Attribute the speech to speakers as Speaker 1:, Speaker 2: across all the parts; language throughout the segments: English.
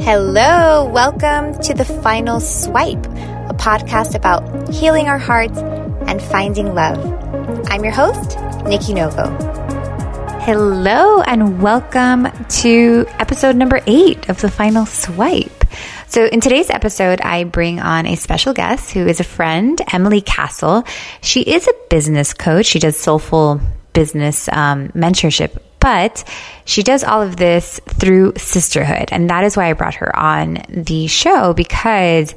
Speaker 1: Hello, welcome to The Final Swipe, a podcast about healing our hearts and finding love. I'm your host, Nikki Novo. Hello, and welcome to episode number eight of The Final Swipe. So, in today's episode, I bring on a special guest who is a friend, Emily Castle. She is a business coach. She does soulful business um, mentorship but she does all of this through sisterhood. And that is why I brought her on the show because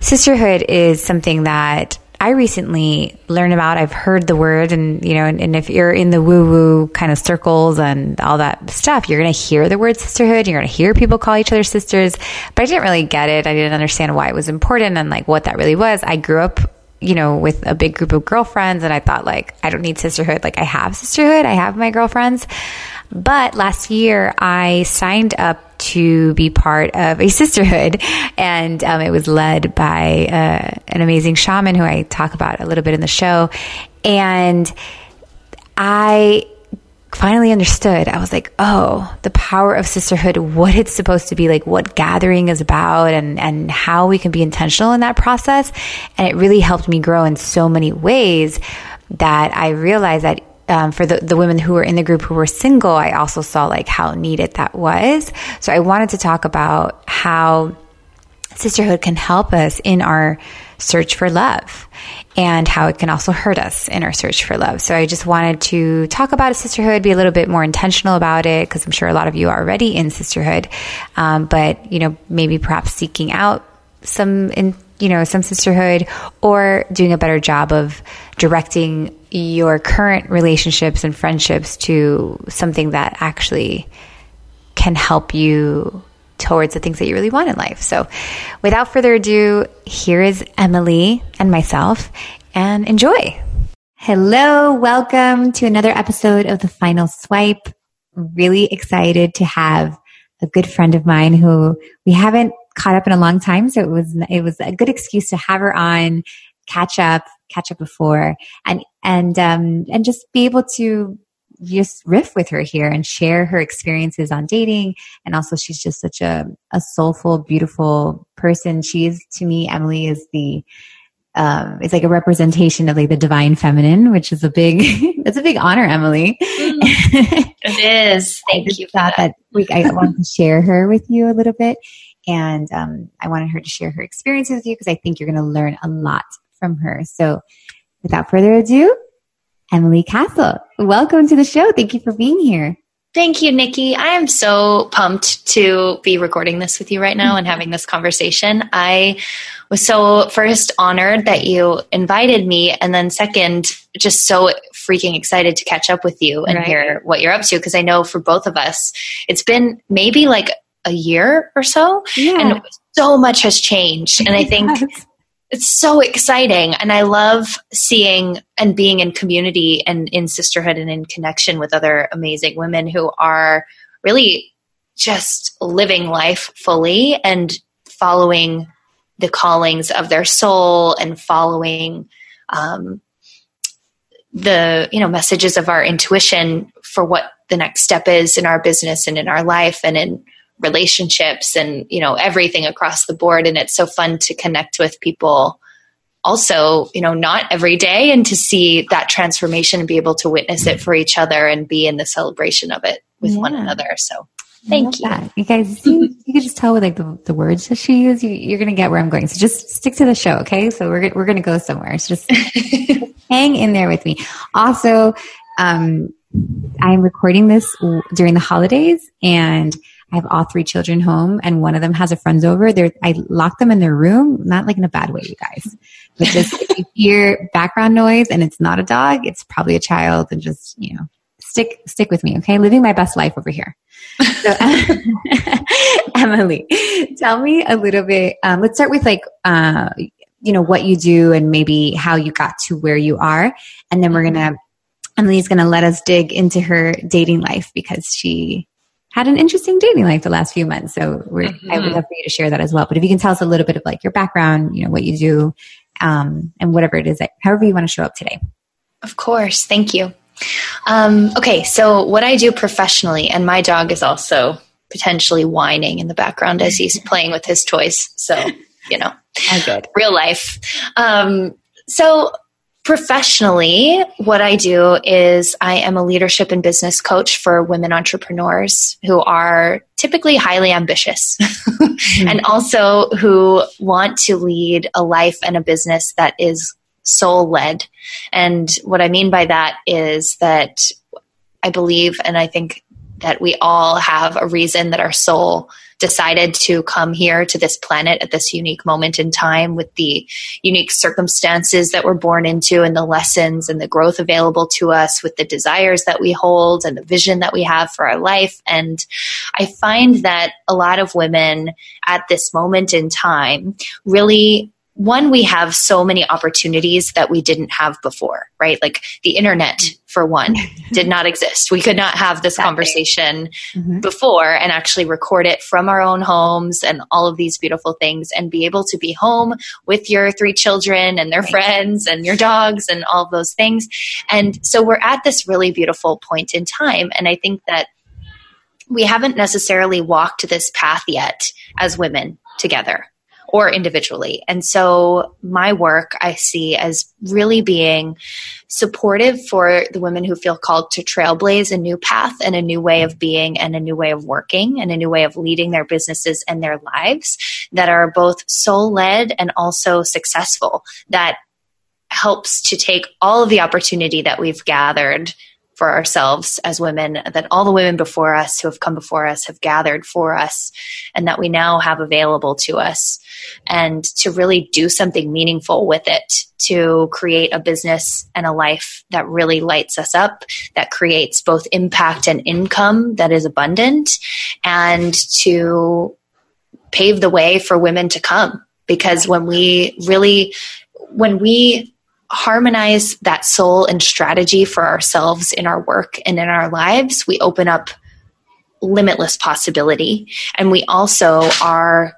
Speaker 1: sisterhood is something that I recently learned about. I've heard the word, and you know, and, and if you're in the woo woo kind of circles and all that stuff, you're going to hear the word sisterhood. You're going to hear people call each other sisters. But I didn't really get it. I didn't understand why it was important and like what that really was. I grew up you know, with a big group of girlfriends. And I thought, like, I don't need sisterhood. Like, I have sisterhood, I have my girlfriends. But last year, I signed up to be part of a sisterhood, and um, it was led by uh, an amazing shaman who I talk about a little bit in the show. And I finally understood. I was like, oh, the power of sisterhood, what it's supposed to be like, what gathering is about and, and how we can be intentional in that process. And it really helped me grow in so many ways that I realized that um, for the, the women who were in the group who were single, I also saw like how needed that was. So I wanted to talk about how sisterhood can help us in our search for love and how it can also hurt us in our search for love. So I just wanted to talk about a sisterhood, be a little bit more intentional about it, because I'm sure a lot of you are already in sisterhood. Um, but, you know, maybe perhaps seeking out some in, you know, some sisterhood or doing a better job of directing your current relationships and friendships to something that actually can help you towards the things that you really want in life. So, without further ado, here is Emily and myself, and enjoy. Hello, welcome to another episode of The Final Swipe. Really excited to have a good friend of mine who we haven't caught up in a long time, so it was it was a good excuse to have her on, catch up, catch up before, and and um, and just be able to just riff with her here and share her experiences on dating. And also, she's just such a, a soulful, beautiful person. She is, to me, Emily is the, um, it's like a representation of like the divine feminine, which is a big, it's a big honor, Emily.
Speaker 2: Mm, it is. Thank
Speaker 1: I
Speaker 2: you.
Speaker 1: thought that, that week I wanted to share her with you a little bit. And um, I wanted her to share her experiences with you because I think you're going to learn a lot from her. So without further ado, Emily Castle. Welcome to the show. Thank you for being here.
Speaker 2: Thank you, Nikki. I am so pumped to be recording this with you right now and having this conversation. I was so first honored that you invited me, and then second, just so freaking excited to catch up with you and right. hear what you're up to. Because I know for both of us, it's been maybe like a year or so, yeah. and so much has changed. And I think it's so exciting and i love seeing and being in community and in sisterhood and in connection with other amazing women who are really just living life fully and following the callings of their soul and following um, the you know messages of our intuition for what the next step is in our business and in our life and in relationships and you know everything across the board. And it's so fun to connect with people also you know not every day and to see that transformation and be able to witness it for each other and be in the celebration of it with yeah. one another. So thank you.
Speaker 1: that. you guys you, you can just tell with like the, the words that she used you, are gonna get where i'm going. So just stick to the show okay? So we're, we're gonna go somewhere. So just hang in there with me. Also um i'm recording this during the holidays and I have all three children home and one of them has a friends over. There, I lock them in their room, not like in a bad way, you guys. But just if you hear background noise and it's not a dog, it's probably a child and just, you know, stick, stick with me. Okay. Living my best life over here. So, Emily, tell me a little bit. Um, let's start with like, uh, you know, what you do and maybe how you got to where you are. And then we're going to, Emily's going to let us dig into her dating life because she had an interesting dating life the last few months. So mm-hmm. I would mm-hmm. love for you to share that as well. But if you can tell us a little bit of like your background, you know, what you do, um, and whatever it is, that, however you want to show up today.
Speaker 2: Of course. Thank you. Um, okay. So what I do professionally, and my dog is also potentially whining in the background as he's playing with his toys. So, you know, real life. Um, so, professionally, what I do is I am a leadership and business coach for women entrepreneurs who are typically highly ambitious mm-hmm. and also who want to lead a life and a business that is soul led. And what I mean by that is that I believe, and I think that we all have a reason that our soul decided to come here to this planet at this unique moment in time with the unique circumstances that we're born into and the lessons and the growth available to us with the desires that we hold and the vision that we have for our life. And I find that a lot of women at this moment in time really one, we have so many opportunities that we didn't have before, right? Like the internet, for one, did not exist. We could not have this conversation mm-hmm. before and actually record it from our own homes and all of these beautiful things and be able to be home with your three children and their right. friends and your dogs and all of those things. And so we're at this really beautiful point in time. And I think that we haven't necessarily walked this path yet as women together or individually. And so my work I see as really being supportive for the women who feel called to trailblaze a new path and a new way of being and a new way of working and a new way of leading their businesses and their lives that are both soul led and also successful that helps to take all of the opportunity that we've gathered for ourselves as women that all the women before us who have come before us have gathered for us and that we now have available to us. And to really do something meaningful with it to create a business and a life that really lights us up that creates both impact and income that is abundant and to pave the way for women to come. Because when we really when we harmonize that soul and strategy for ourselves in our work and in our lives, we open up limitless possibility. And we also are,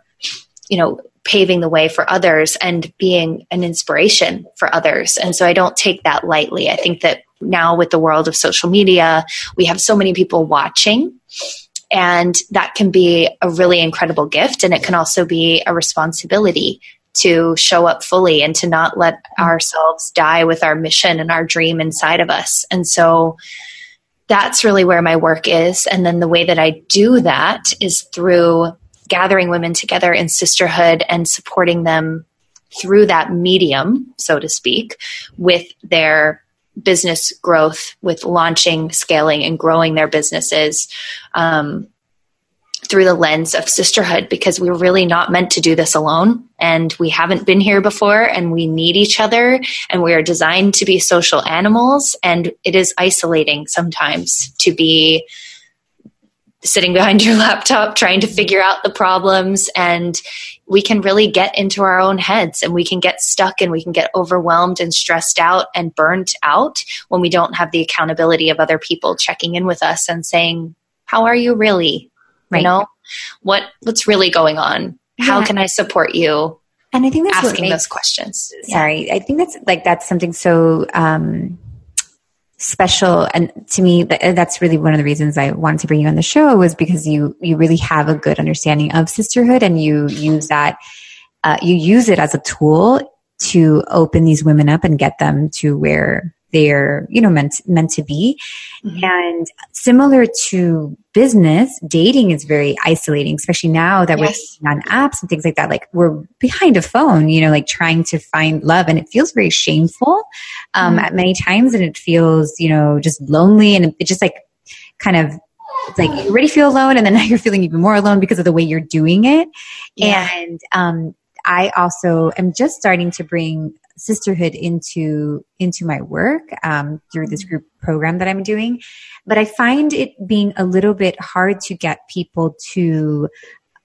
Speaker 2: you know, paving the way for others and being an inspiration for others. And so I don't take that lightly. I think that now with the world of social media, we have so many people watching. And that can be a really incredible gift. And it can also be a responsibility to show up fully and to not let ourselves die with our mission and our dream inside of us. And so that's really where my work is. And then the way that I do that is through gathering women together in sisterhood and supporting them through that medium, so to speak, with their business growth, with launching, scaling, and growing their businesses. Um, through the lens of sisterhood because we're really not meant to do this alone. And we haven't been here before and we need each other and we are designed to be social animals. And it is isolating sometimes to be sitting behind your laptop trying to figure out the problems. And we can really get into our own heads and we can get stuck and we can get overwhelmed and stressed out and burnt out when we don't have the accountability of other people checking in with us and saying how are you really Right. You know, what what's really going on? How can I support you?
Speaker 1: And I think that's
Speaker 2: asking makes, those questions.
Speaker 1: Sorry, yeah. I think that's like that's something so um, special, and to me, that's really one of the reasons I wanted to bring you on the show was because you you really have a good understanding of sisterhood, and you use that uh, you use it as a tool to open these women up and get them to where they're you know meant meant to be mm-hmm. and similar to business dating is very isolating especially now that yes. we're on apps and things like that like we're behind a phone you know like trying to find love and it feels very shameful um mm-hmm. at many times and it feels you know just lonely and it just like kind of it's like you already feel alone and then now you're feeling even more alone because of the way you're doing it yeah. and um I also am just starting to bring sisterhood into into my work um, through this group program that I'm doing. But I find it being a little bit hard to get people to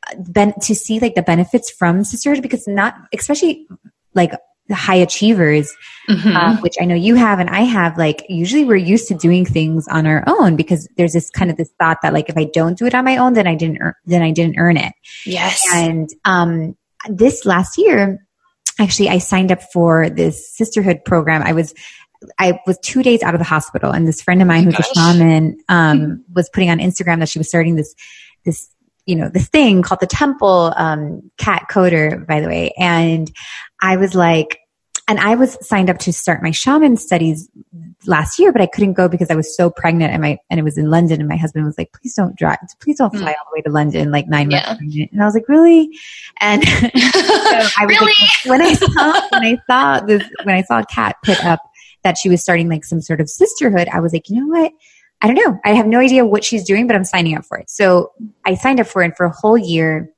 Speaker 1: uh, ben- to see like the benefits from sisterhood because not especially like the high achievers, mm-hmm. uh, which I know you have and I have, like usually we're used to doing things on our own because there's this kind of this thought that like if I don't do it on my own, then I didn't earn, then I didn't earn it.
Speaker 2: Yes.
Speaker 1: And um, this last year, actually I signed up for this sisterhood program. I was I was two days out of the hospital, and this friend of mine who's gosh. a shaman um, was putting on Instagram that she was starting this this you know, this thing called the temple, um, Kat Coder, by the way. And I was like, and I was signed up to start my shaman studies last year, but I couldn't go because I was so pregnant and my, and it was in London and my husband was like, please don't drive, please don't fly mm. all the way to London, like nine yeah. months pregnant. And I was like, really? And so I was
Speaker 2: really?
Speaker 1: like, when I saw, when I saw this, when I saw Kat put up that she was starting like some sort of sisterhood, I was like, you know what? I don't know. I have no idea what she's doing, but I'm signing up for it. So I signed up for it for a whole year.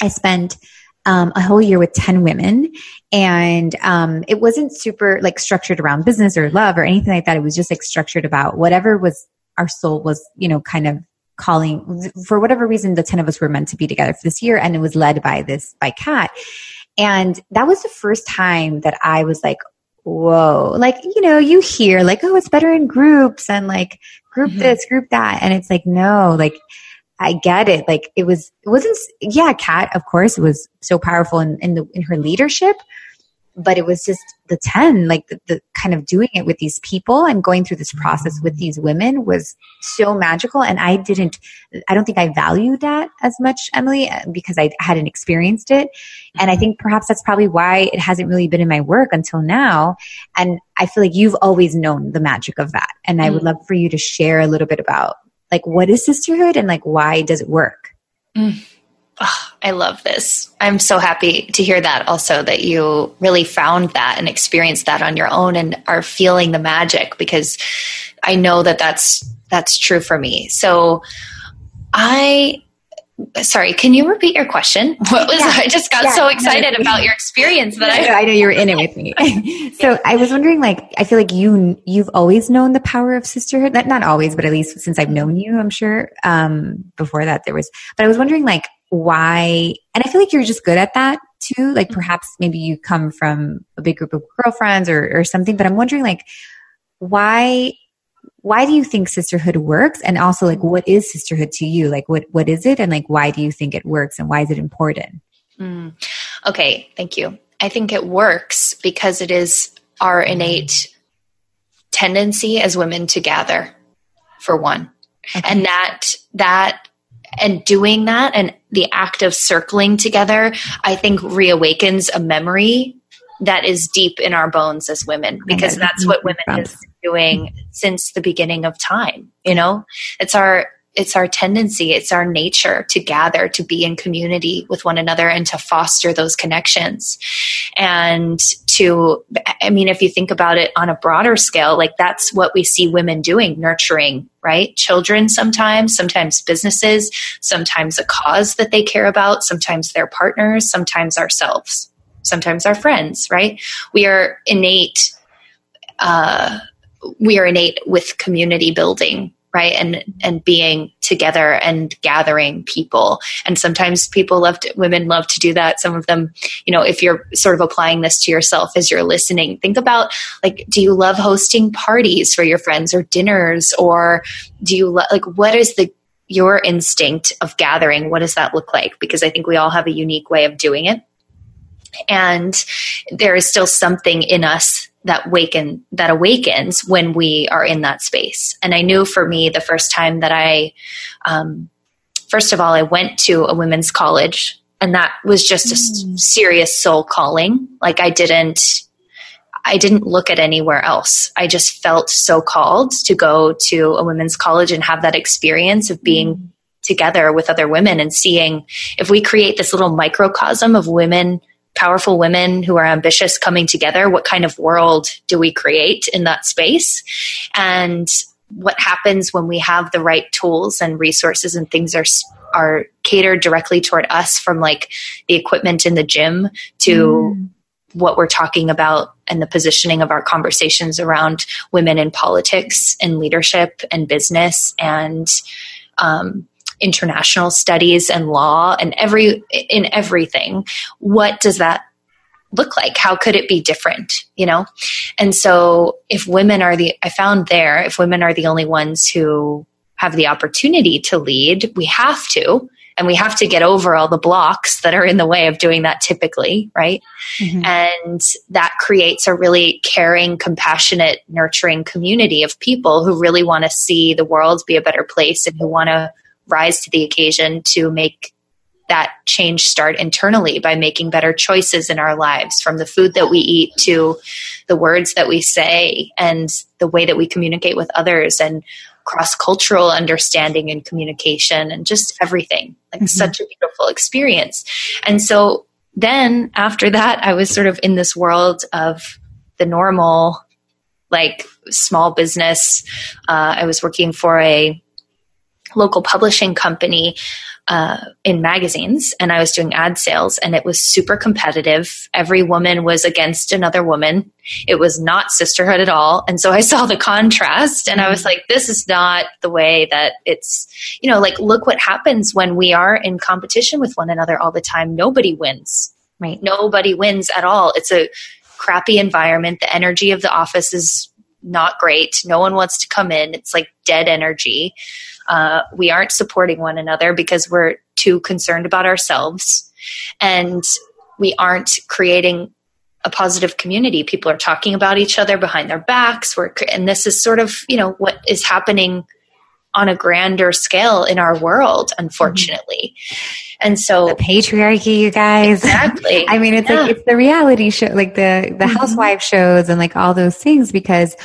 Speaker 1: I spent um, a whole year with 10 women and um, it wasn't super like structured around business or love or anything like that. It was just like structured about whatever was our soul was, you know, kind of calling for whatever reason the 10 of us were meant to be together for this year and it was led by this by kat and that was the first time that i was like whoa like you know you hear like oh it's better in groups and like group mm-hmm. this group that and it's like no like I get it. Like it was, it wasn't, yeah, Kat, of course, it was so powerful in, in the, in her leadership, but it was just the 10, like the, the kind of doing it with these people and going through this process with these women was so magical. And I didn't, I don't think I valued that as much, Emily, uh, because I hadn't experienced it. And I think perhaps that's probably why it hasn't really been in my work until now. And I feel like you've always known the magic of that. And I would mm. love for you to share a little bit about like what is sisterhood and like why does it work?
Speaker 2: Mm. Oh, I love this. I'm so happy to hear that also that you really found that and experienced that on your own and are feeling the magic because I know that that's that's true for me. So I sorry, can you repeat your question? What was yeah. I just got yeah, so excited about your experience that
Speaker 1: I I know you were in it with me. so I was wondering like I feel like you you've always known the power of sisterhood. Not not always, but at least since I've known you, I'm sure. Um before that there was but I was wondering like why and I feel like you're just good at that too. Like mm-hmm. perhaps maybe you come from a big group of girlfriends or or something, but I'm wondering like why why do you think sisterhood works? And also like what is sisterhood to you? Like what what is it? And like why do you think it works? And why is it important?
Speaker 2: Mm. okay thank you. I think it works because it is our innate tendency as women to gather for one. Okay. and that that and doing that and the act of circling together i think reawakens a memory that is deep in our bones as women because that's what women has been doing since the beginning of time you know? It's our it's our tendency it's our nature to gather to be in community with one another and to foster those connections. And to i mean if you think about it on a broader scale like that's what we see women doing nurturing right? Children sometimes sometimes businesses sometimes a cause that they care about sometimes their partners sometimes ourselves sometimes our friends, right? We are innate, uh, we are innate with community building, right? And, and being together and gathering people. And sometimes people love to, women love to do that. Some of them, you know, if you're sort of applying this to yourself as you're listening, think about like, do you love hosting parties for your friends or dinners? Or do you lo- like, what is the, your instinct of gathering? What does that look like? Because I think we all have a unique way of doing it and there is still something in us that waken that awakens when we are in that space and i knew for me the first time that i um, first of all i went to a women's college and that was just a mm. serious soul calling like i didn't i didn't look at anywhere else i just felt so called to go to a women's college and have that experience of being mm. together with other women and seeing if we create this little microcosm of women powerful women who are ambitious coming together, what kind of world do we create in that space? And what happens when we have the right tools and resources and things are are catered directly toward us from like the equipment in the gym to mm. what we're talking about and the positioning of our conversations around women in politics and leadership and business and um, international studies and law and every in everything what does that look like? How could it be different you know? And so if women are the i found there if women are the only ones who have the opportunity to lead we have to and we have to get over all the blocks that are in the way of doing that typically right? Mm-hmm. and that creates a really caring compassionate nurturing community of people who really want to see the world be a better place and who want to rise to the occasion to make that change start internally by making better choices in our lives from the food that we eat to the words that we say and the way that we communicate with others and cross cultural understanding and communication and just everything. Like mm-hmm. such a beautiful experience. And so then after that, I was sort of in this world of the normal, like small business. Uh, I was working for a local publishing company uh, in magazines and I was doing ad sales and it was super competitive. Every woman was against another woman. It was not sisterhood at all. And so I saw the contrast and I was like, this is not the way that it's, you know, like, look what happens when we are in competition with one another all the time. Nobody wins.
Speaker 1: Right.
Speaker 2: Nobody wins at all. It's a crappy environment. The energy of the office is not great. No one wants to come in. It's like dead energy. Uh, we aren't supporting one another because we're too concerned about ourselves. And we aren't creating a positive community. People are talking about each other behind their backs. We're, and this is sort of, you know, what is happening on a grander scale in our world, unfortunately. Mm-hmm. And so
Speaker 1: the patriarchy, you guys.
Speaker 2: Exactly.
Speaker 1: I mean, it's yeah. like, it's the reality show, like the, the mm-hmm. housewife shows and like all those things because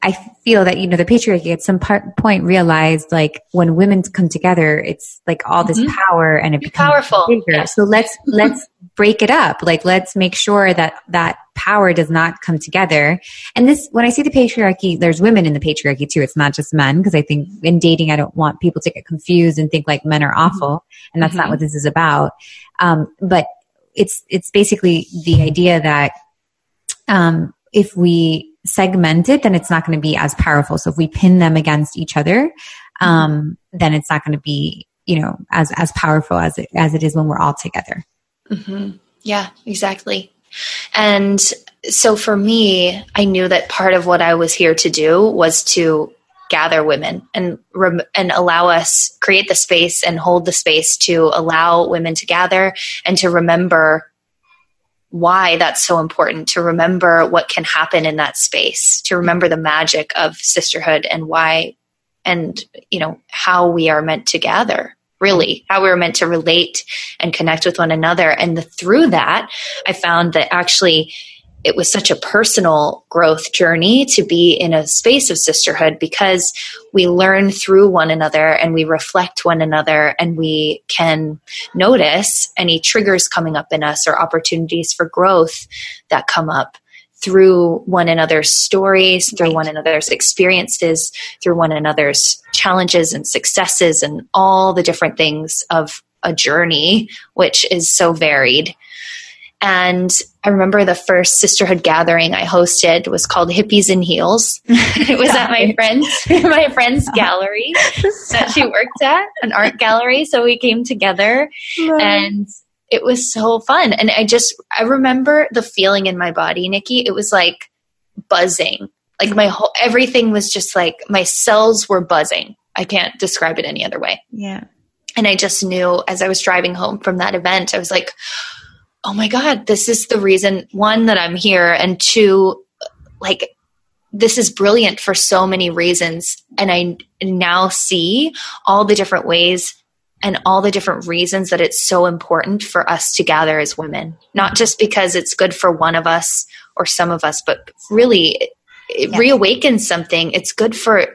Speaker 1: I feel that, you know, the patriarchy at some part, point realized like when women come together, it's like all this mm-hmm. power and it becomes
Speaker 2: powerful.
Speaker 1: bigger. Yes. So let's, let's break it up. Like, let's make sure that that power does not come together. And this, when I see the patriarchy, there's women in the patriarchy too. It's not just men. Cause I think in dating, I don't want people to get confused and think like men are awful. And that's mm-hmm. not what this is about. Um, but it's, it's basically the idea that, um, if we segment it, then it's not going to be as powerful. So if we pin them against each other, um, then it's not going to be, you know, as, as powerful as it, as it is when we're all together.
Speaker 2: Mm-hmm. Yeah, exactly. And so for me, I knew that part of what I was here to do was to gather women and and allow us create the space and hold the space to allow women to gather and to remember why that's so important to remember what can happen in that space to remember the magic of sisterhood and why and you know how we are meant to gather really how we were meant to relate and connect with one another. And the, through that i found that actually it was such a personal growth journey to be in a space of sisterhood because we learn through one another and we reflect one another and we can notice any triggers coming up in us or opportunities for growth that come up through one another's stories, through one another's experiences, through one another's challenges and successes, and all the different things of a journey, which is so varied. And I remember the first sisterhood gathering I hosted was called Hippies in Heels. it was at my friend's my friend's gallery that she worked at, an art gallery. So we came together and it was so fun. And I just I remember the feeling in my body, Nikki. It was like buzzing. Like my whole everything was just like my cells were buzzing. I can't describe it any other way.
Speaker 1: Yeah.
Speaker 2: And I just knew as I was driving home from that event, I was like, oh my God, this is the reason, one, that I'm here, and two, like, this is brilliant for so many reasons. And I now see all the different ways and all the different reasons that it's so important for us to gather as women. Not just because it's good for one of us or some of us, but really it yeah. reawakens something. It's good for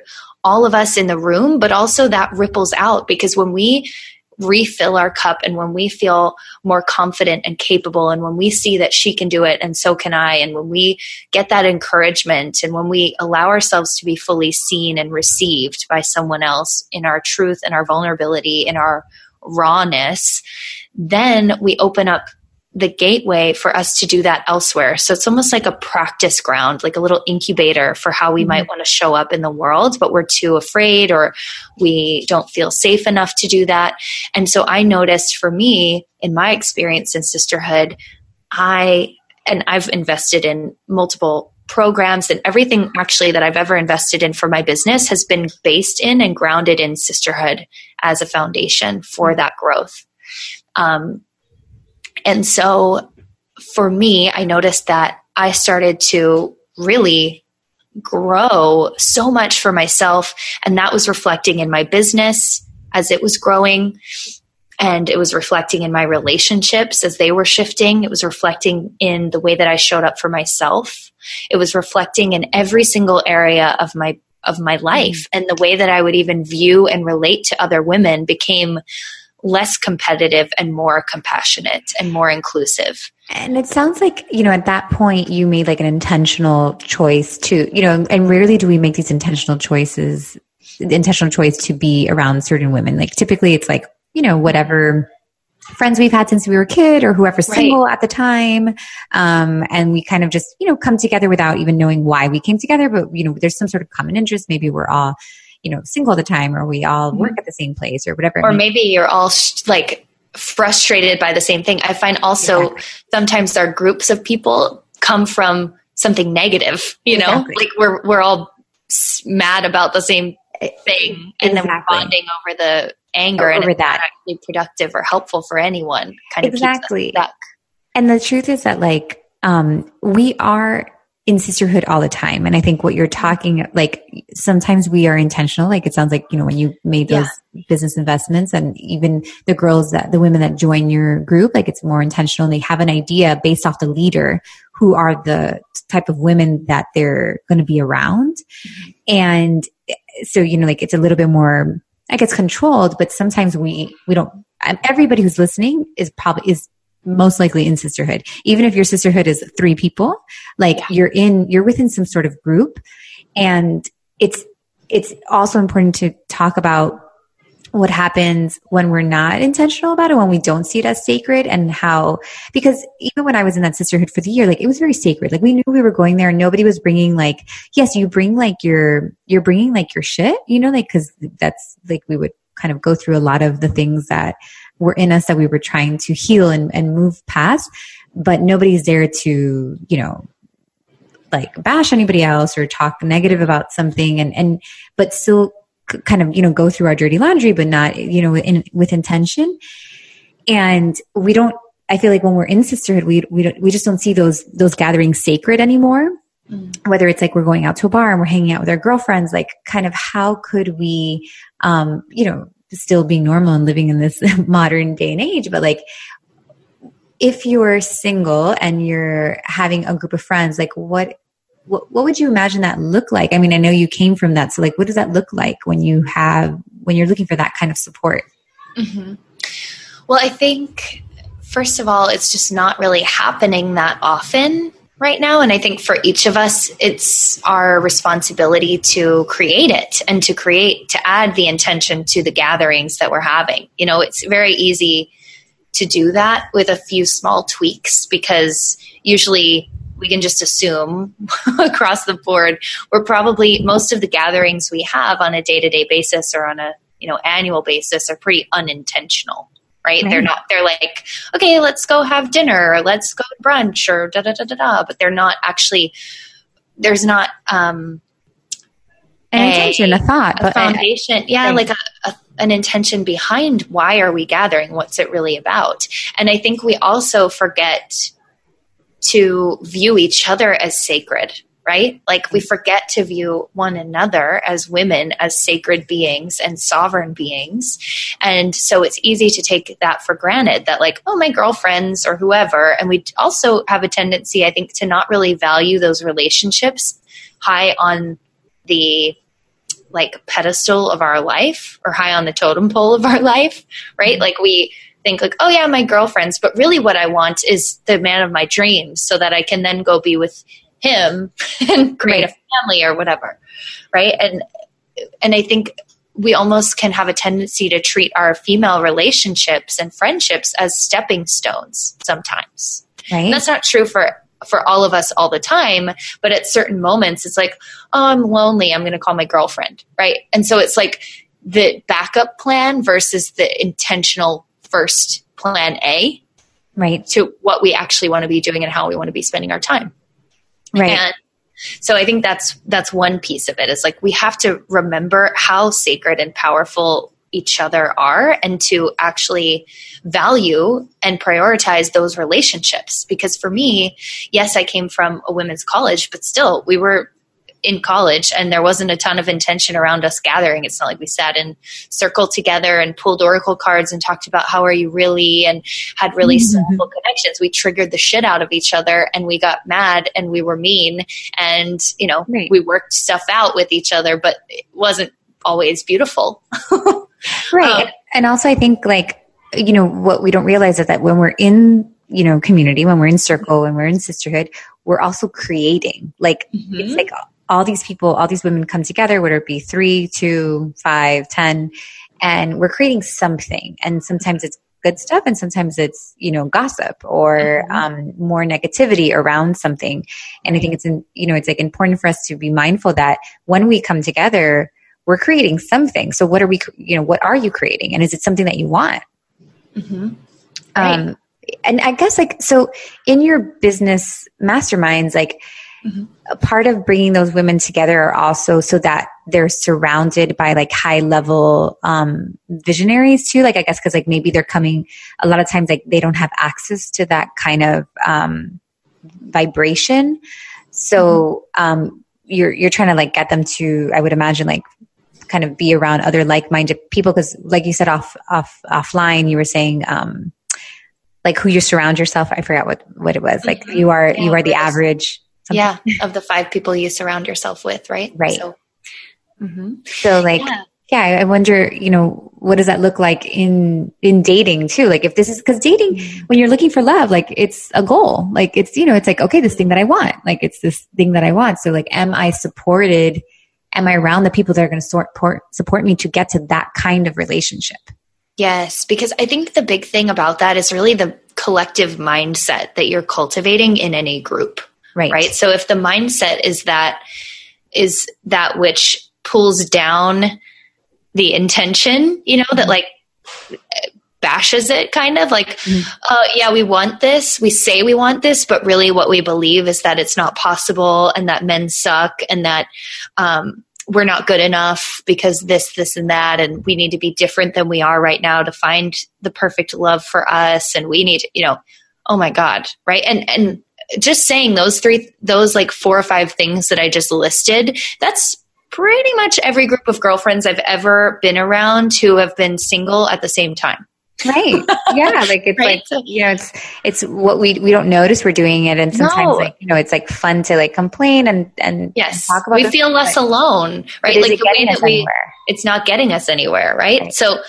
Speaker 2: all of us in the room, but also that ripples out because when we refill our cup and when we feel more confident and capable and when we see that she can do it and so can I and when we get that encouragement and when we allow ourselves to be fully seen and received by someone else in our truth and our vulnerability in our rawness then we open up the gateway for us to do that elsewhere. So it's almost like a practice ground, like a little incubator for how we mm-hmm. might want to show up in the world, but we're too afraid or we don't feel safe enough to do that. And so I noticed for me, in my experience in sisterhood, I, and I've invested in multiple programs and everything actually that I've ever invested in for my business has been based in and grounded in sisterhood as a foundation for mm-hmm. that growth. Um, and so for me, I noticed that I started to really grow so much for myself. And that was reflecting in my business as it was growing and it was reflecting in my relationships as they were shifting. It was reflecting in the way that I showed up for myself. It was reflecting in every single area of my of my life and the way that I would even view and relate to other women became less competitive and more compassionate and more inclusive.
Speaker 1: And it sounds like, you know, at that point you made like an intentional choice to, you know, and rarely do we make these intentional choices, intentional choice to be around certain women. Like typically it's like, you know, whatever friends we've had since we were a kid or whoever's right. single at the time. Um, and we kind of just, you know, come together without even knowing why we came together. But, you know, there's some sort of common interest. Maybe we're all, you know, single all the time or we all mm-hmm. work at the same place or whatever.
Speaker 2: Or maybe you're all sh- like frustrated by the same thing. I find also sometimes our groups of people come from something negative, you know, exactly. like we're, we're all mad about the same thing and exactly. then we're bonding over the anger over and that actually productive or helpful for anyone kind of exactly
Speaker 1: and the truth is that like um, we are in sisterhood all the time and i think what you're talking like sometimes we are intentional like it sounds like you know when you made those yeah. business investments and even the girls that the women that join your group like it's more intentional and they have an idea based off the leader who are the type of women that they're going to be around and so you know like it's a little bit more I guess controlled, but sometimes we we don't. Everybody who's listening is probably is most likely in sisterhood. Even if your sisterhood is three people, like yeah. you're in you're within some sort of group, and it's it's also important to talk about what happens when we're not intentional about it, when we don't see it as sacred and how, because even when I was in that sisterhood for the year, like it was very sacred. Like we knew we were going there and nobody was bringing like, yes, you bring like your, you're bringing like your shit, you know, like, cause that's like we would kind of go through a lot of the things that were in us that we were trying to heal and, and move past, but nobody's there to, you know, like bash anybody else or talk negative about something and, and, but still kind of you know go through our dirty laundry but not you know in, with intention and we don't i feel like when we're in sisterhood we we, don't, we just don't see those those gatherings sacred anymore mm. whether it's like we're going out to a bar and we're hanging out with our girlfriends like kind of how could we um you know still being normal and living in this modern day and age but like if you're single and you're having a group of friends like what what, what would you imagine that look like? I mean, I know you came from that. So like, what does that look like when you have, when you're looking for that kind of support?
Speaker 2: Mm-hmm. Well, I think first of all, it's just not really happening that often right now. And I think for each of us, it's our responsibility to create it and to create, to add the intention to the gatherings that we're having. You know, it's very easy to do that with a few small tweaks because usually we can just assume across the board we're probably most of the gatherings we have on a day-to-day basis or on a you know annual basis are pretty unintentional right? right? They're not, they're like, okay, let's go have dinner or let's go to brunch or da da da da da. But they're not actually, there's not, um,
Speaker 1: an a, intention, a thought,
Speaker 2: a foundation. yeah, like a, a, an intention behind why are we gathering? What's it really about? And I think we also forget to view each other as sacred, right? Like we forget to view one another as women, as sacred beings and sovereign beings. And so it's easy to take that for granted that, like, oh, my girlfriends or whoever. And we also have a tendency, I think, to not really value those relationships high on the like pedestal of our life or high on the totem pole of our life, right? Mm-hmm. Like we, think like, oh yeah, my girlfriends, but really what I want is the man of my dreams so that I can then go be with him and create right. a family or whatever. Right. And and I think we almost can have a tendency to treat our female relationships and friendships as stepping stones sometimes. Right. And that's not true for for all of us all the time, but at certain moments it's like, oh, I'm lonely, I'm going to call my girlfriend, right? And so it's like the backup plan versus the intentional first plan A,
Speaker 1: right,
Speaker 2: to what we actually want to be doing and how we want to be spending our time.
Speaker 1: Right.
Speaker 2: And so I think that's that's one piece of it is like we have to remember how sacred and powerful each other are and to actually value and prioritize those relationships because for me yes I came from a women's college but still we were in college and there wasn't a ton of intention around us gathering. It's not like we sat in circle together and pulled oracle cards and talked about how are you really and had really mm-hmm. simple connections. We triggered the shit out of each other and we got mad and we were mean and, you know, right. we worked stuff out with each other, but it wasn't always beautiful.
Speaker 1: right. Um, and also I think like, you know, what we don't realize is that when we're in you know community when we're in circle when we're in sisterhood we're also creating like mm-hmm. it's like all these people all these women come together whether it be three two five ten and we're creating something and sometimes it's good stuff and sometimes it's you know gossip or mm-hmm. um, more negativity around something and i think it's in, you know it's like important for us to be mindful that when we come together we're creating something so what are we you know what are you creating and is it something that you want mm-hmm. right. um, and I guess like so in your business masterminds, like mm-hmm. a part of bringing those women together are also so that they're surrounded by like high level um, visionaries too. Like I guess because like maybe they're coming a lot of times like they don't have access to that kind of um, vibration. So mm-hmm. um, you're you're trying to like get them to I would imagine like kind of be around other like-minded people because like you said off off offline you were saying um like who you surround yourself. I forgot what what it was. Like mm-hmm. you are yeah, you are the average.
Speaker 2: Yeah, of the five people you surround yourself with, right?
Speaker 1: Right. So, mm-hmm. so like. Yeah. yeah. I wonder, you know, what does that look like in in dating too? Like if this is because dating, mm-hmm. when you're looking for love, like it's a goal. Like it's you know, it's like okay, this thing that I want. Like it's this thing that I want. So like, am I supported? Am I around the people that are going to support support me to get to that kind of relationship?
Speaker 2: Yes, because I think the big thing about that is really the collective mindset that you're cultivating in any group. Right. Right. So if the mindset is that is that which pulls down the intention, you know, that like bashes it kind of like, mm-hmm. uh, yeah, we want this. We say we want this, but really what we believe is that it's not possible and that men suck and that, um, we're not good enough because this, this, and that, and we need to be different than we are right now to find the perfect love for us. And we need, to, you know, oh my God, right? And and just saying those three, those like four or five things that I just listed, that's pretty much every group of girlfriends I've ever been around who have been single at the same time
Speaker 1: right yeah like it's right? like you know it's it's what we we don't notice we're doing it and sometimes no. like you know it's like fun to like complain and and
Speaker 2: yes talk about we feel less alone right like the way that we anywhere? it's not getting us anywhere right, right. so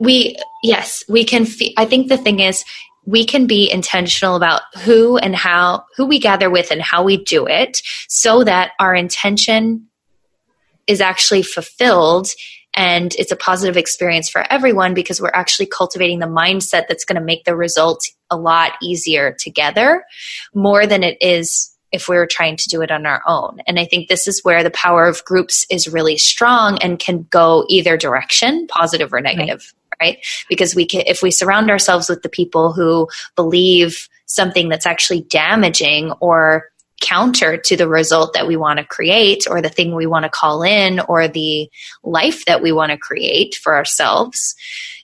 Speaker 2: we yes we can fe- i think the thing is we can be intentional about who and how who we gather with and how we do it so that our intention is actually fulfilled and it's a positive experience for everyone because we're actually cultivating the mindset that's going to make the result a lot easier together more than it is if we were trying to do it on our own. And I think this is where the power of groups is really strong and can go either direction, positive or negative, right? Right? Because we can, if we surround ourselves with the people who believe something that's actually damaging or counter to the result that we want to create or the thing we want to call in or the life that we want to create for ourselves,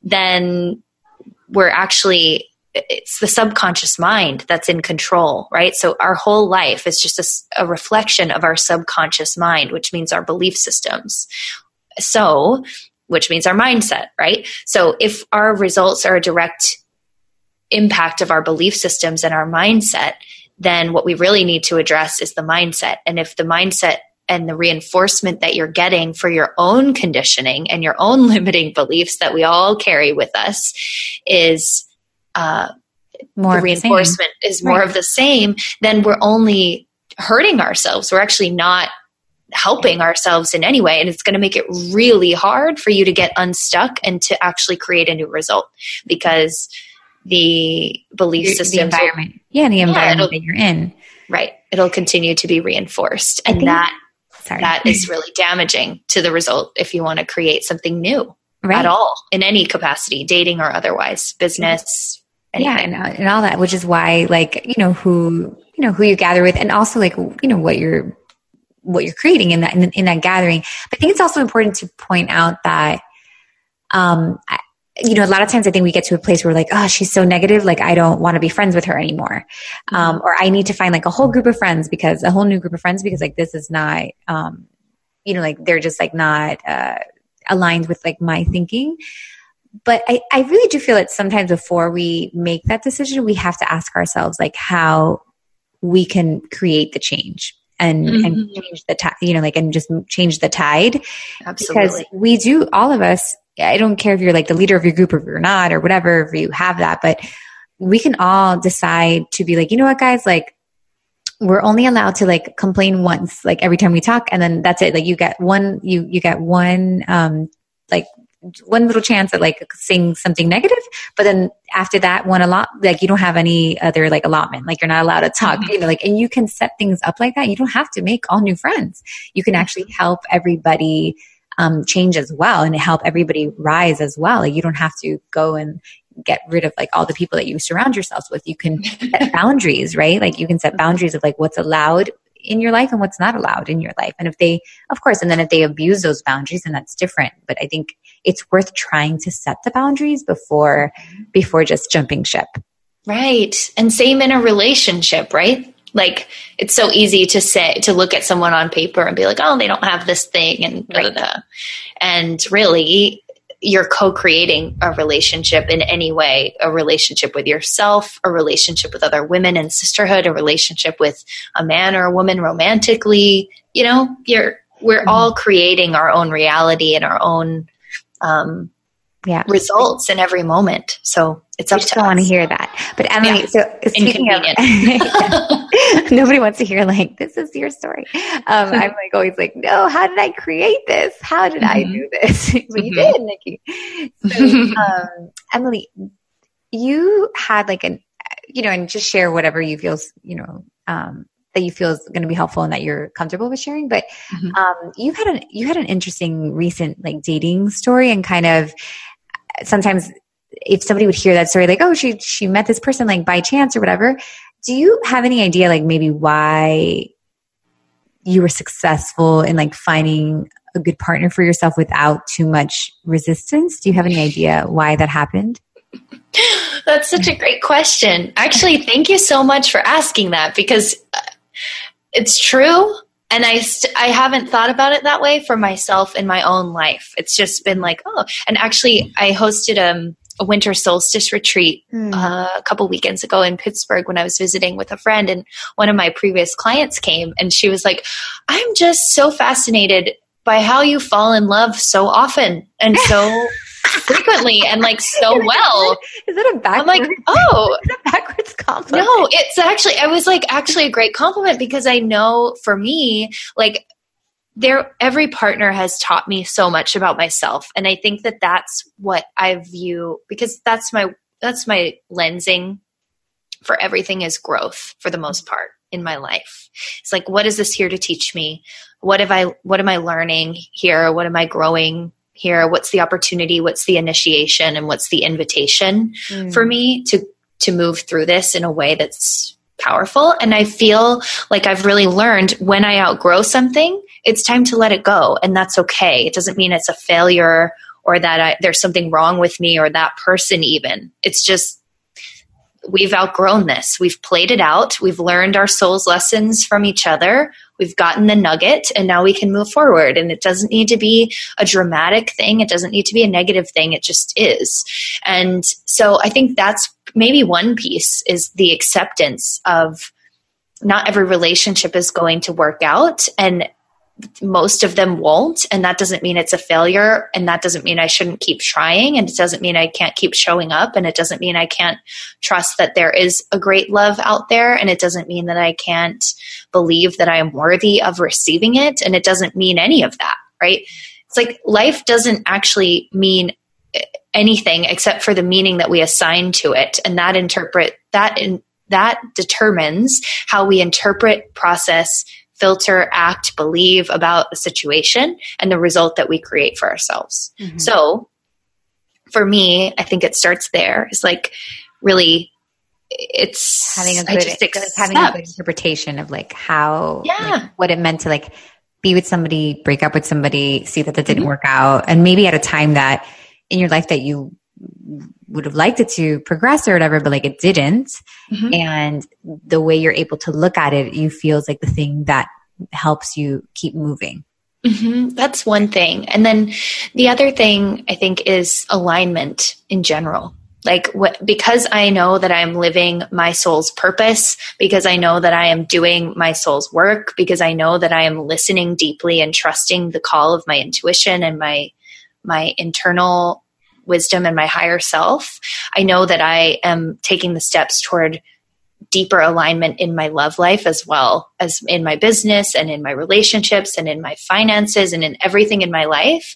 Speaker 2: then we're actually it's the subconscious mind that's in control, right? So our whole life is just a, a, reflection of our subconscious mind, which means our belief systems. So, which means our mindset, right? So if our results are a direct impact of our belief systems and our mindset, then what we really need to address is the mindset. And if the mindset and the reinforcement that you're getting for your own conditioning and your own limiting beliefs that we all carry with us is uh, more the reinforcement is more right. of the same, then we're only hurting ourselves. We're actually not helping ourselves in any way. And it's going to make it really hard for you to get unstuck and to actually create a new result because the belief system,
Speaker 1: the environment, will, yeah, the environment yeah, that you're in,
Speaker 2: right? It'll continue to be reinforced, and think, that sorry. that is really damaging to the result if you want to create something new right. at all in any capacity, dating or otherwise, business.
Speaker 1: Anything. Yeah, and, and all that, which is why, like, you know, who you know who you gather with, and also like you know what you're what you're creating in that in, in that gathering. But I think it's also important to point out that um, you know, a lot of times I think we get to a place where like, oh, she's so negative. Like, I don't want to be friends with her anymore. Um, or I need to find like a whole group of friends because a whole new group of friends because like this is not, um, you know, like they're just like not, uh, aligned with like my thinking. But I, I really do feel that sometimes before we make that decision, we have to ask ourselves like how we can create the change and mm-hmm. and change the tide, you know, like and just change the tide.
Speaker 2: Absolutely.
Speaker 1: Because we do all of us I don't care if you're like the leader of your group or if you're not or whatever, if you have that, but we can all decide to be like, you know what, guys, like, we're only allowed to like complain once, like every time we talk, and then that's it. Like you get one, you you get one, um, like one little chance at like saying something negative, but then after that one a lot, like you don't have any other like allotment. Like you're not allowed to talk, mm-hmm. you know, like and you can set things up like that. You don't have to make all new friends. You can actually help everybody um, change as well and help everybody rise as well. Like you don't have to go and get rid of like all the people that you surround yourselves with. You can set boundaries, right? Like you can set boundaries of like what's allowed in your life and what's not allowed in your life. And if they, of course, and then if they abuse those boundaries, then that's different. But I think it's worth trying to set the boundaries before, mm-hmm. before just jumping ship.
Speaker 2: Right. And same in a relationship, right? Like it's so easy to say to look at someone on paper and be like, oh, they don't have this thing, and da. and really, you're co-creating a relationship in any way a relationship with yourself a relationship with other women and sisterhood a relationship with a man or a woman romantically you know you're we're mm-hmm. all creating our own reality and our own um,
Speaker 1: yeah.
Speaker 2: results in every moment. So it's up
Speaker 1: to us. want to hear that. But Emily, yeah. so speaking of, nobody wants to hear like, this is your story. Um, I'm like always like, no, how did I create this? How did mm-hmm. I do this? but mm-hmm. you did, Nikki. So, um, Emily, you had like an, you know, and just share whatever you feel, you know, um, that you feel is going to be helpful and that you're comfortable with sharing. But mm-hmm. um, you had an you had an interesting recent like dating story and kind of sometimes if somebody would hear that story, like, oh, she she met this person like by chance or whatever. Do you have any idea, like maybe why you were successful in like finding a good partner for yourself without too much resistance? Do you have any idea why that happened?
Speaker 2: That's such a great question. Actually, thank you so much for asking that because uh, it's true and I st- I haven't thought about it that way for myself in my own life. It's just been like, oh, and actually, I hosted um, a winter solstice retreat mm. uh, a couple weekends ago in Pittsburgh when I was visiting with a friend, and one of my previous clients came, and she was like, "I'm just so fascinated by how you fall in love so often and so frequently and like so well.
Speaker 1: Is it a backwards?
Speaker 2: I'm like, oh, a
Speaker 1: backwards compliment?
Speaker 2: No, it's actually. I was like, actually a great compliment because I know for me, like there every partner has taught me so much about myself and i think that that's what i view because that's my that's my lensing for everything is growth for the most part in my life it's like what is this here to teach me what have i what am i learning here what am i growing here what's the opportunity what's the initiation and what's the invitation mm. for me to to move through this in a way that's powerful and i feel like i've really learned when i outgrow something it's time to let it go and that's okay it doesn't mean it's a failure or that I, there's something wrong with me or that person even it's just we've outgrown this. We've played it out. We've learned our soul's lessons from each other. We've gotten the nugget and now we can move forward. And it doesn't need to be a dramatic thing. It doesn't need to be a negative thing. It just is. And so I think that's maybe one piece is the acceptance of not every relationship is going to work out. And most of them won't and that doesn't mean it's a failure and that doesn't mean i shouldn't keep trying and it doesn't mean i can't keep showing up and it doesn't mean i can't trust that there is a great love out there and it doesn't mean that i can't believe that i am worthy of receiving it and it doesn't mean any of that right? It's like life doesn't actually mean eh, anything except for the meaning that we assign to it and that interpret that in that determines how we interpret process filter, act, believe about a situation and the result that we create for ourselves. Mm-hmm. So for me, I think it starts there. It's like really it's
Speaker 1: having a good, having a good interpretation of like how yeah. Like, what it meant to like be with somebody, break up with somebody, see that that didn't mm-hmm. work out, and maybe at a time that in your life that you would have liked it to progress or whatever, but like it didn't. Mm-hmm. And the way you're able to look at it, you feels like the thing that helps you keep moving.
Speaker 2: Mm-hmm. That's one thing. And then the other thing I think is alignment in general. Like what, because I know that I'm living my soul's purpose, because I know that I am doing my soul's work, because I know that I am listening deeply and trusting the call of my intuition and my, my internal wisdom and my higher self. I know that I am taking the steps toward deeper alignment in my love life as well as in my business and in my relationships and in my finances and in everything in my life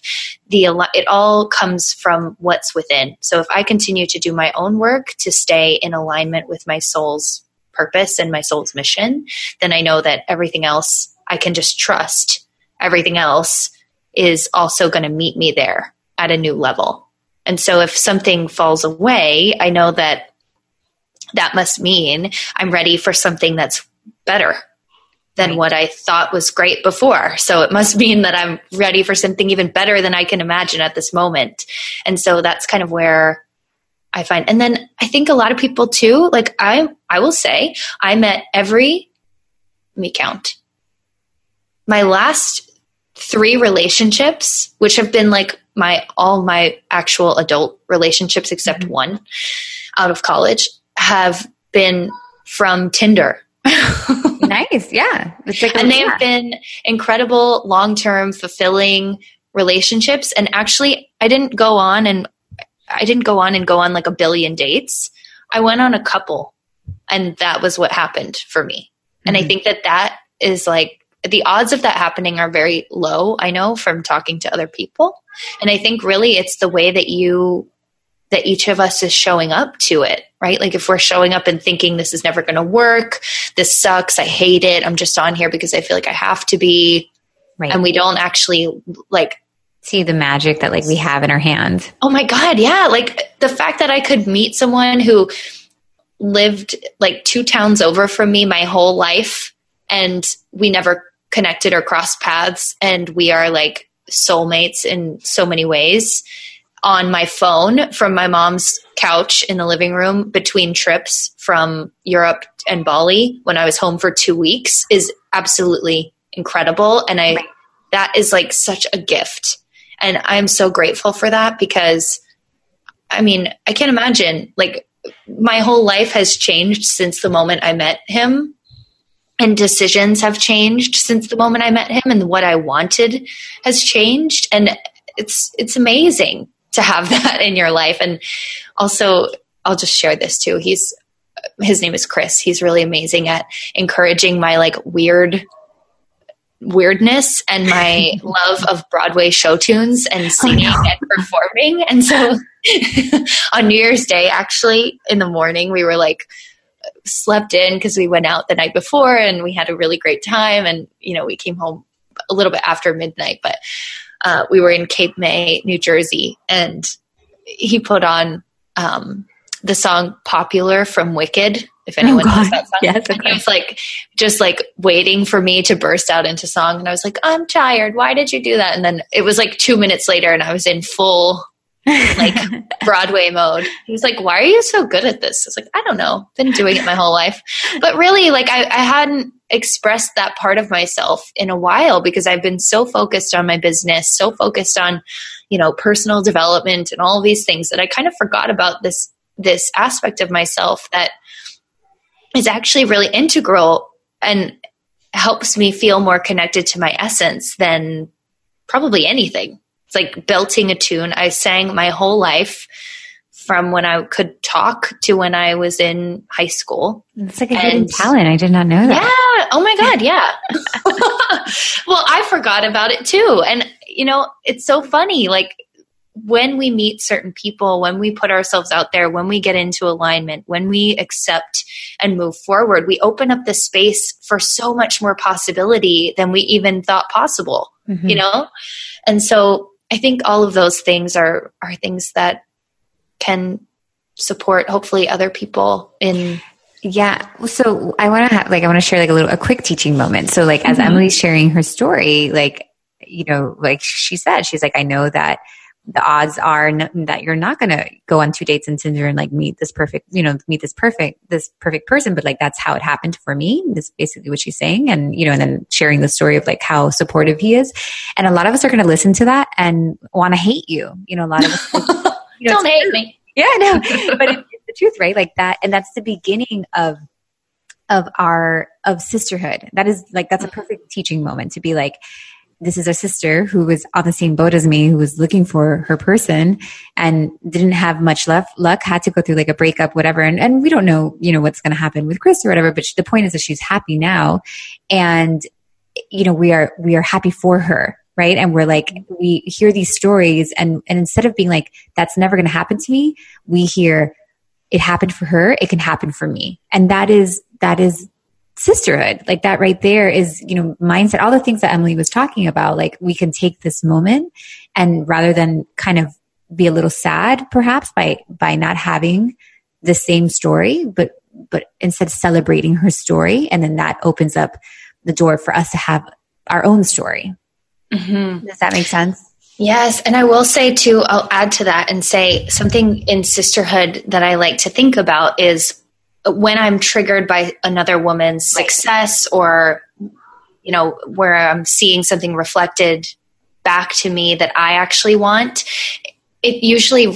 Speaker 2: the it all comes from what's within so if i continue to do my own work to stay in alignment with my soul's purpose and my soul's mission then i know that everything else i can just trust everything else is also going to meet me there at a new level and so if something falls away i know that that must mean I'm ready for something that's better than right. what I thought was great before. So it must mean that I'm ready for something even better than I can imagine at this moment. And so that's kind of where I find. And then I think a lot of people too, like I I will say, I met every let me count. My last three relationships, which have been like my all my actual adult relationships except mm-hmm. one out of college, have been from Tinder.
Speaker 1: nice. Yeah.
Speaker 2: Like and they have been incredible, long term, fulfilling relationships. And actually, I didn't go on and I didn't go on and go on like a billion dates. I went on a couple, and that was what happened for me. Mm-hmm. And I mm-hmm. think that that is like the odds of that happening are very low. I know from talking to other people. And I think really it's the way that you that each of us is showing up to it, right? Like if we're showing up and thinking this is never going to work, this sucks, I hate it, I'm just on here because I feel like I have to be. Right. And we don't actually like
Speaker 1: see the magic that like we have in our hand.
Speaker 2: Oh my god, yeah, like the fact that I could meet someone who lived like two towns over from me my whole life and we never connected or crossed paths and we are like soulmates in so many ways on my phone from my mom's couch in the living room between trips from Europe and Bali when I was home for two weeks is absolutely incredible. And I, right. that is like such a gift. And I'm so grateful for that because I mean, I can't imagine like my whole life has changed since the moment I met him and decisions have changed since the moment I met him and what I wanted has changed and it's it's amazing to have that in your life. And also, I'll just share this too. He's his name is Chris. He's really amazing at encouraging my like weird weirdness and my love of Broadway show tunes and singing and performing. And so on New Year's Day, actually, in the morning, we were like, slept in because we went out the night before and we had a really great time. And, you know, we came home a little bit after midnight, but uh, we were in Cape May, New Jersey, and he put on um, the song "Popular" from Wicked. If anyone oh knows that song, yes, and he was like just like waiting for me to burst out into song, and I was like, "I'm tired. Why did you do that?" And then it was like two minutes later, and I was in full like Broadway mode. He's like, "Why are you so good at this?" I was like, "I don't know. Been doing it my whole life." But really, like I, I hadn't expressed that part of myself in a while because I've been so focused on my business, so focused on, you know, personal development and all these things that I kind of forgot about this this aspect of myself that is actually really integral and helps me feel more connected to my essence than probably anything like belting a tune. I sang my whole life from when I could talk to when I was in high school.
Speaker 1: It's like a and, hidden talent. I did not know that.
Speaker 2: Yeah. Oh my God. Yeah. well, I forgot about it too. And, you know, it's so funny. Like, when we meet certain people, when we put ourselves out there, when we get into alignment, when we accept and move forward, we open up the space for so much more possibility than we even thought possible, mm-hmm. you know? And so I think all of those things are are things that can support hopefully other people in
Speaker 1: yeah so i want to have like i want to share like a little a quick teaching moment so like as mm-hmm. emily's sharing her story like you know like she said she's like i know that the odds are n- that you're not going to go on two dates in Tinder and like meet this perfect, you know, meet this perfect, this perfect person. But like, that's how it happened for me. That's basically what she's saying. And, you know, and then sharing the story of like how supportive he is. And a lot of us are going to listen to that and want to hate you. You know, a lot of us,
Speaker 2: you know, don't hate me.
Speaker 1: Yeah, no, know. but it's the truth, right? Like that. And that's the beginning of, of our, of sisterhood. That is like, that's a mm-hmm. perfect teaching moment to be like, this is a sister who was on the same boat as me, who was looking for her person and didn't have much left, luck, had to go through like a breakup, whatever. And, and we don't know, you know, what's going to happen with Chris or whatever, but she, the point is that she's happy now. And, you know, we are, we are happy for her. Right. And we're like, we hear these stories and, and instead of being like, that's never going to happen to me, we hear it happened for her. It can happen for me. And that is, that is sisterhood like that right there is you know mindset all the things that emily was talking about like we can take this moment and rather than kind of be a little sad perhaps by by not having the same story but but instead celebrating her story and then that opens up the door for us to have our own story mm-hmm. does that make sense
Speaker 2: Yes. And I will say too, I'll add to that and say something in sisterhood that I like to think about is when I'm triggered by another woman's success or, you know, where I'm seeing something reflected back to me that I actually want, it usually,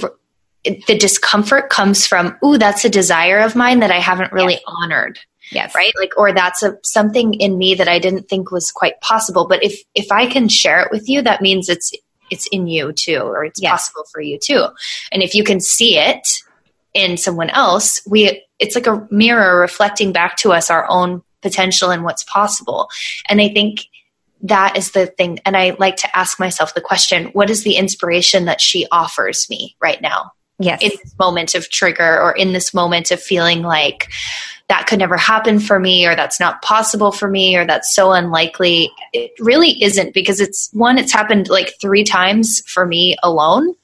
Speaker 2: it, the discomfort comes from, ooh, that's a desire of mine that I haven't really yes. honored.
Speaker 1: Yes.
Speaker 2: Right. Like, or that's a, something in me that I didn't think was quite possible. But if, if I can share it with you, that means it's, it's in you too, or it's yes. possible for you too. And if you can see it in someone else, we it's like a mirror reflecting back to us our own potential and what's possible. And I think that is the thing. And I like to ask myself the question, what is the inspiration that she offers me right now?
Speaker 1: Yes.
Speaker 2: In this moment of trigger or in this moment of feeling like that could never happen for me or that's not possible for me or that's so unlikely. It really isn't because it's one, it's happened like three times for me alone.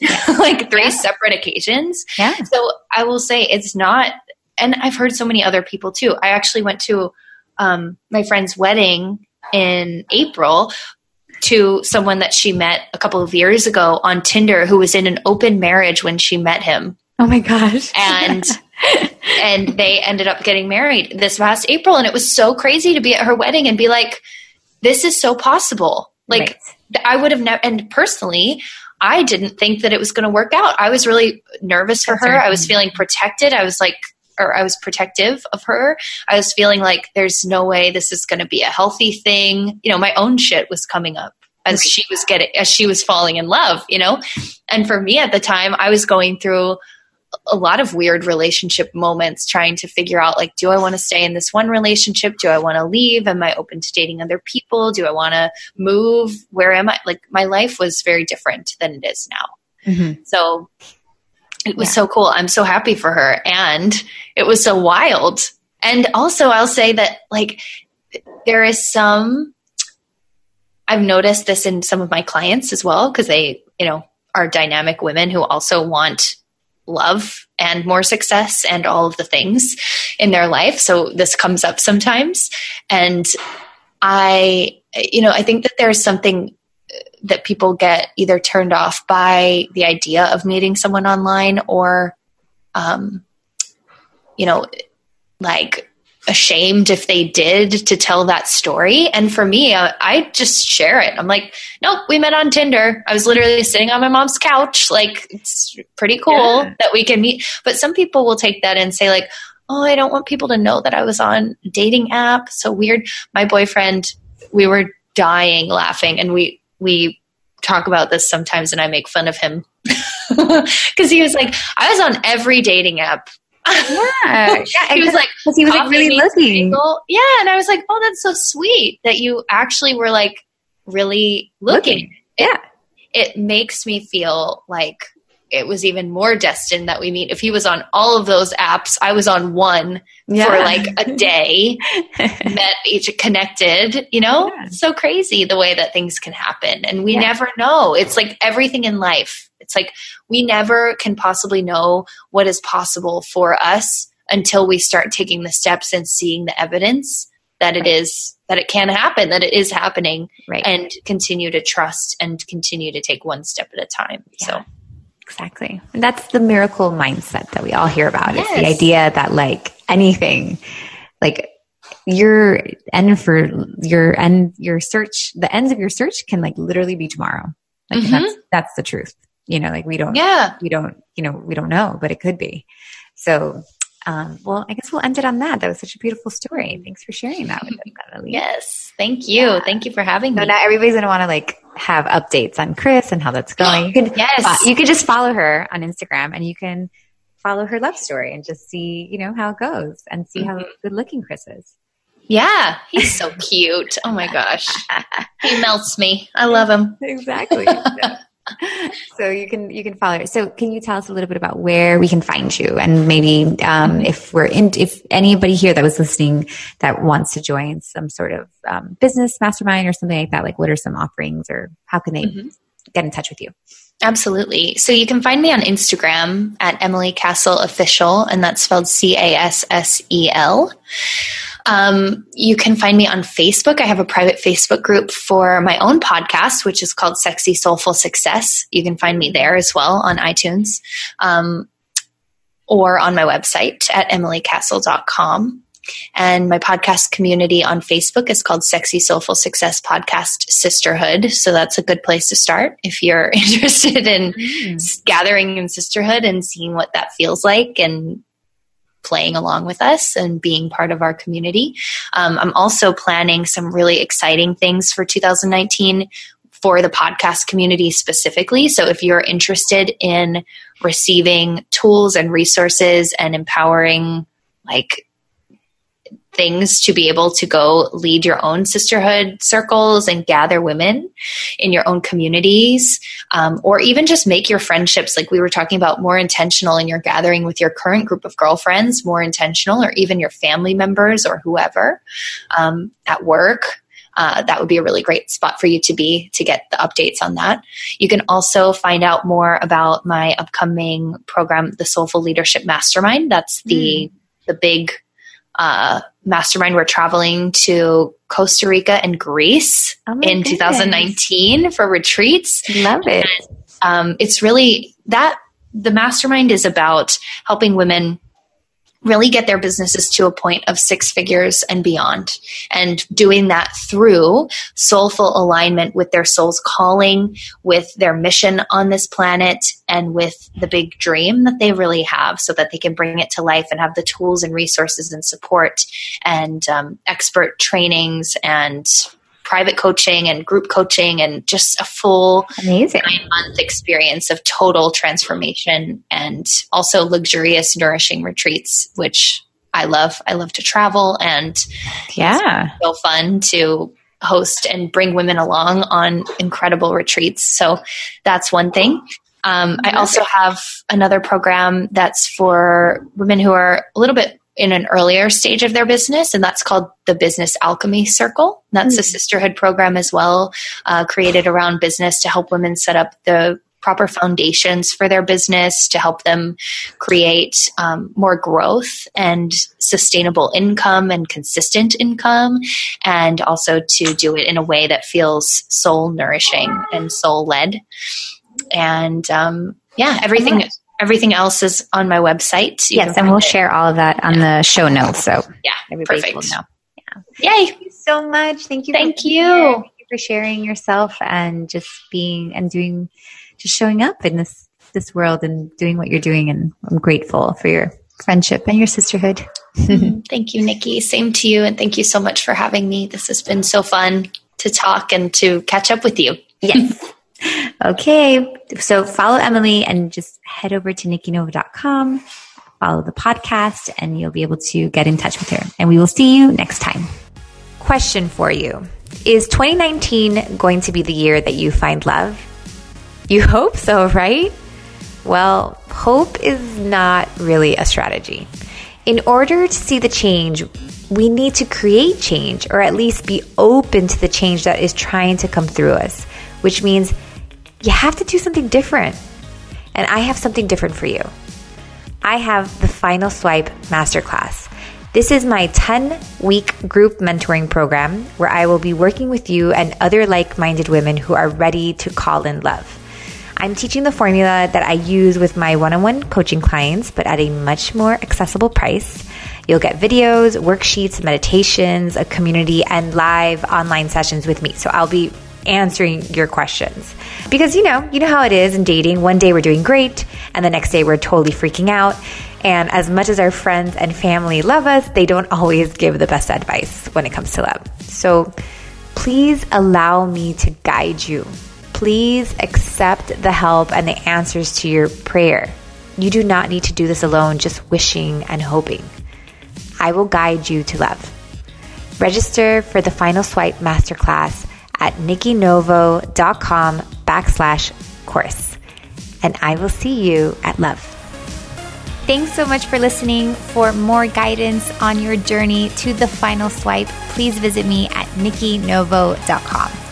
Speaker 2: like three yeah. separate occasions.
Speaker 1: Yeah.
Speaker 2: So I will say it's not, and I've heard so many other people too. I actually went to um, my friend's wedding in April to someone that she met a couple of years ago on Tinder who was in an open marriage when she met him.
Speaker 1: Oh my gosh.
Speaker 2: And and they ended up getting married this past April and it was so crazy to be at her wedding and be like this is so possible. Like right. I would have never and personally I didn't think that it was going to work out. I was really nervous for her. I was feeling protected. I was like, or I was protective of her. I was feeling like there's no way this is going to be a healthy thing. You know, my own shit was coming up as she was getting, as she was falling in love, you know? And for me at the time, I was going through a lot of weird relationship moments trying to figure out like do i want to stay in this one relationship? Do i want to leave? Am i open to dating other people? Do i want to move? Where am i? Like my life was very different than it is now. Mm-hmm. so it was yeah. so cool. I'm so happy for her. And it was so wild. And also i'll say that like there is some i've noticed this in some of my clients as well because they you know are dynamic women who also want love and more success and all of the things in their life. So this comes up sometimes. And I, you know, I think that there's something that people get either turned off by the idea of meeting someone online or, um, you know, like ashamed if they did to tell that story. And for me, I, I, just share it. I'm like, nope, we met on Tinder. I was literally sitting on my mom's couch. Like, it's pretty cool yeah. that we can meet. But some people will take that and say, like, oh, I don't want people to know that I was on dating app. So weird. My boyfriend, we were dying laughing and we, we talk about this sometimes and I make fun of him because he was like, I was on every dating app
Speaker 1: yeah, yeah he was like because he was like really looking.
Speaker 2: Yeah, and I was like, oh, that's so sweet that you actually were like really looking. looking.
Speaker 1: Yeah,
Speaker 2: it, it makes me feel like it was even more destined that we meet. If he was on all of those apps, I was on one yeah. for like a day, met each connected, you know? Yeah. So crazy the way that things can happen. And we yeah. never know. It's like everything in life. It's like we never can possibly know what is possible for us until we start taking the steps and seeing the evidence that it is that it can happen, that it is happening,
Speaker 1: Right.
Speaker 2: and continue to trust and continue to take one step at a time. So
Speaker 1: Exactly. And that's the miracle mindset that we all hear about. It's the idea that like anything, like your end for your end, your search, the ends of your search can like literally be tomorrow. Like
Speaker 2: Mhm.
Speaker 1: that's, that's the truth. You know, like we don't,
Speaker 2: yeah,
Speaker 1: we don't, you know, we don't know, but it could be. So, um, well, I guess we'll end it on that. That was such a beautiful story. Thanks for sharing that with us, Natalie.
Speaker 2: yes, thank you,
Speaker 1: Yeah.
Speaker 2: thank you for having
Speaker 1: So
Speaker 2: me.
Speaker 1: now everybody's gonna want to like have updates on Chris and how that's going. You could
Speaker 2: Yes.
Speaker 1: you could just follow her on Instagram and you can follow her love story and just see you know how it goes and see how good looking Chris is.
Speaker 2: Yeah, he's so cute. Oh my gosh, he melts me. I love him.
Speaker 1: Exactly. so you can you can follow her. So can you tell us a little bit about where we can find you and maybe um, if we're in if anybody here that was listening that wants to join some sort of um, business mastermind or something like that, like what are some offerings or how can they
Speaker 2: Mhm.
Speaker 1: get in touch with you?
Speaker 2: Absolutely. So you can find me on Instagram at Emily Cassel Official, and that's spelled C A S S E L. Um, you can find me on Facebook. I have a private Facebook group for my own podcast, which is called Sexy Soulful Success. You can find me there as well on iTunes um, or on my website at emilycassel.com. And my podcast community on Facebook is called Sexy Soulful Success Podcast Sisterhood. So that's a good place to start if you're interested in s- gathering in sisterhood and seeing what that feels like and playing along with us and being part of our community. Um, I'm also planning some really exciting things for 2019 for the podcast community specifically. So if you're interested in receiving tools and resources and empowering like things to be able to go lead your own sisterhood circles and gather women in your own communities um, or even just make your friendships like we were talking about more intentional in your gathering with your current group of girlfriends more intentional or even your family members or whoever um, at work uh, that would be a really great spot for you to be to get the updates on that. You can also find out more about my upcoming program, the Soulful Leadership Mastermind. That's the the big uh, mastermind. We're traveling to Costa Rica and Greece
Speaker 1: Oh
Speaker 2: in
Speaker 1: goodness.
Speaker 2: 2019 for retreats.
Speaker 1: Love it.
Speaker 2: Um, it's really that the mastermind is about helping women really get their businesses to a point of six figures and beyond. And doing that through soulful alignment with their soul's calling with their mission on this planet and with the big dream that they really have so that they can bring it to life and have the tools and resources and support and um, expert trainings and private coaching and group coaching and just a full
Speaker 1: Amazing.
Speaker 2: nine month experience of total transformation and also luxurious, nourishing retreats, which I love. I love to travel and
Speaker 1: Yeah.
Speaker 2: so fun to host and bring women along on incredible retreats. So that's one thing. Um, I also have another program that's for women who are a little bit in an earlier stage of their business, and that's called the Business Alchemy Circle. That's a sisterhood program as well, uh, created around business to help women set up the proper foundations for their business to help them create um, more growth and sustainable income and consistent income, and also to do it in a way that feels soul nourishing and soul led. And um, yeah, everything. Everything else is on my website. You
Speaker 1: Yes, and we'll
Speaker 2: it.
Speaker 1: share all of that on the show notes, so
Speaker 2: Yeah,
Speaker 1: everybody
Speaker 2: perfect.
Speaker 1: will know. Yeah.
Speaker 2: Yay!
Speaker 1: Thank you so much. Thank you.
Speaker 2: Thank you.
Speaker 1: Thank you for sharing yourself and just being and doing, just showing up in this this world and doing what you're doing. And I'm grateful for your friendship and your sisterhood. Mm-hmm.
Speaker 2: Thank you, Nikki. Same to you, and thank you so much for having me. This has been so fun to talk and to catch up with you.
Speaker 1: Yes. okay. So follow Emily and just head over to nikkinovo.com, follow the podcast, and you'll be able to get in touch with her. And we will see you next time. Question for you Is 2019 going to be the year that you find love? You hope so, right? Well, hope is not really a strategy. In order to see the change, we need to create change or at least be open to the change that is trying to come through us, which means you have to do something different. And I have something different for you. I have the Final Swipe Masterclass. This is my 10 week group mentoring program where I will be working with you and other like minded women who are ready to call in love. I'm teaching the formula that I use with my one on one coaching clients, but at a much more accessible price. You'll get videos, worksheets, meditations, a community, and live online sessions with me. So I'll be answering your questions. Because you know, you know how it is in dating. One day we're doing great, and the next day we're totally freaking out. And as much as our friends and family love us, they don't always give the best advice when it comes to love. So please allow me to guide you. Please accept the help and the answers to your prayer. You do not need to do this alone, just wishing and hoping. I will guide you to love. Register for the Final Swipe Masterclass at nikkinovo.com backslash course. And I will see you at love. Thanks so much for listening. For more guidance on your journey to the final swipe, please visit me at nikkinovo.com.